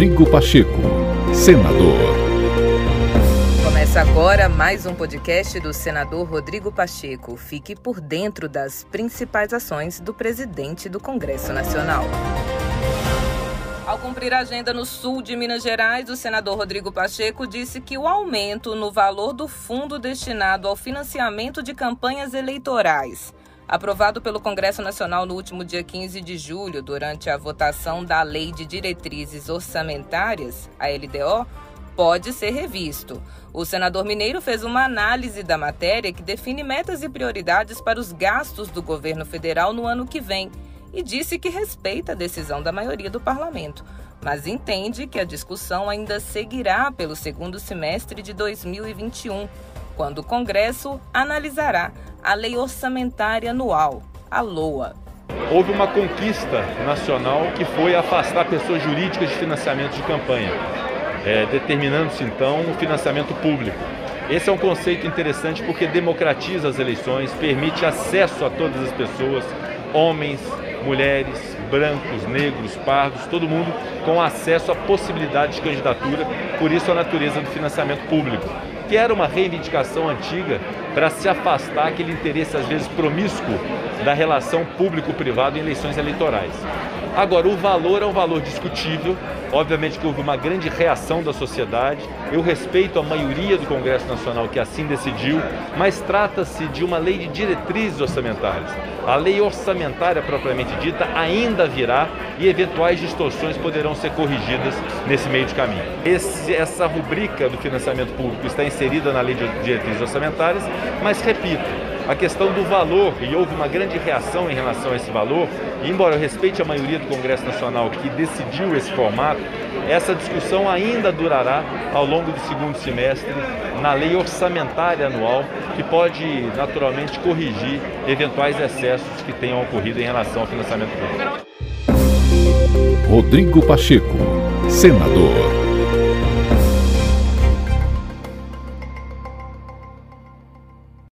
Rodrigo Pacheco, senador. Começa agora mais um podcast do senador Rodrigo Pacheco. Fique por dentro das principais ações do presidente do Congresso Nacional. Ao cumprir a agenda no sul de Minas Gerais, o senador Rodrigo Pacheco disse que o aumento no valor do fundo destinado ao financiamento de campanhas eleitorais aprovado pelo Congresso Nacional no último dia 15 de julho, durante a votação da Lei de Diretrizes Orçamentárias, a LDO, pode ser revisto. O senador Mineiro fez uma análise da matéria que define metas e prioridades para os gastos do governo federal no ano que vem e disse que respeita a decisão da maioria do parlamento, mas entende que a discussão ainda seguirá pelo segundo semestre de 2021 quando o Congresso analisará a Lei Orçamentária Anual, a LOA. Houve uma conquista nacional que foi afastar pessoas jurídicas de financiamento de campanha, é, determinando-se então o financiamento público. Esse é um conceito interessante porque democratiza as eleições, permite acesso a todas as pessoas, homens, mulheres, brancos, negros, pardos, todo mundo com acesso à possibilidade de candidatura, por isso a natureza do financiamento público que era uma reivindicação antiga para se afastar aquele interesse, às vezes, promíscuo da relação público-privado em eleições eleitorais. Agora, o valor é um valor discutível, obviamente que houve uma grande reação da sociedade, eu respeito a maioria do Congresso Nacional que assim decidiu, mas trata-se de uma lei de diretrizes orçamentárias. A lei orçamentária propriamente dita ainda virá e eventuais distorções poderão ser corrigidas nesse meio de caminho. Esse, essa rubrica do financiamento público está inserida na lei de diretrizes orçamentárias, mas repito, a questão do valor, e houve uma grande reação em relação a esse valor, e embora eu respeite a maioria do Congresso Nacional que decidiu esse formato, essa discussão ainda durará ao longo do segundo semestre na lei orçamentária anual, que pode naturalmente corrigir eventuais excessos que tenham ocorrido em relação ao financiamento público. Rodrigo Pacheco, senador.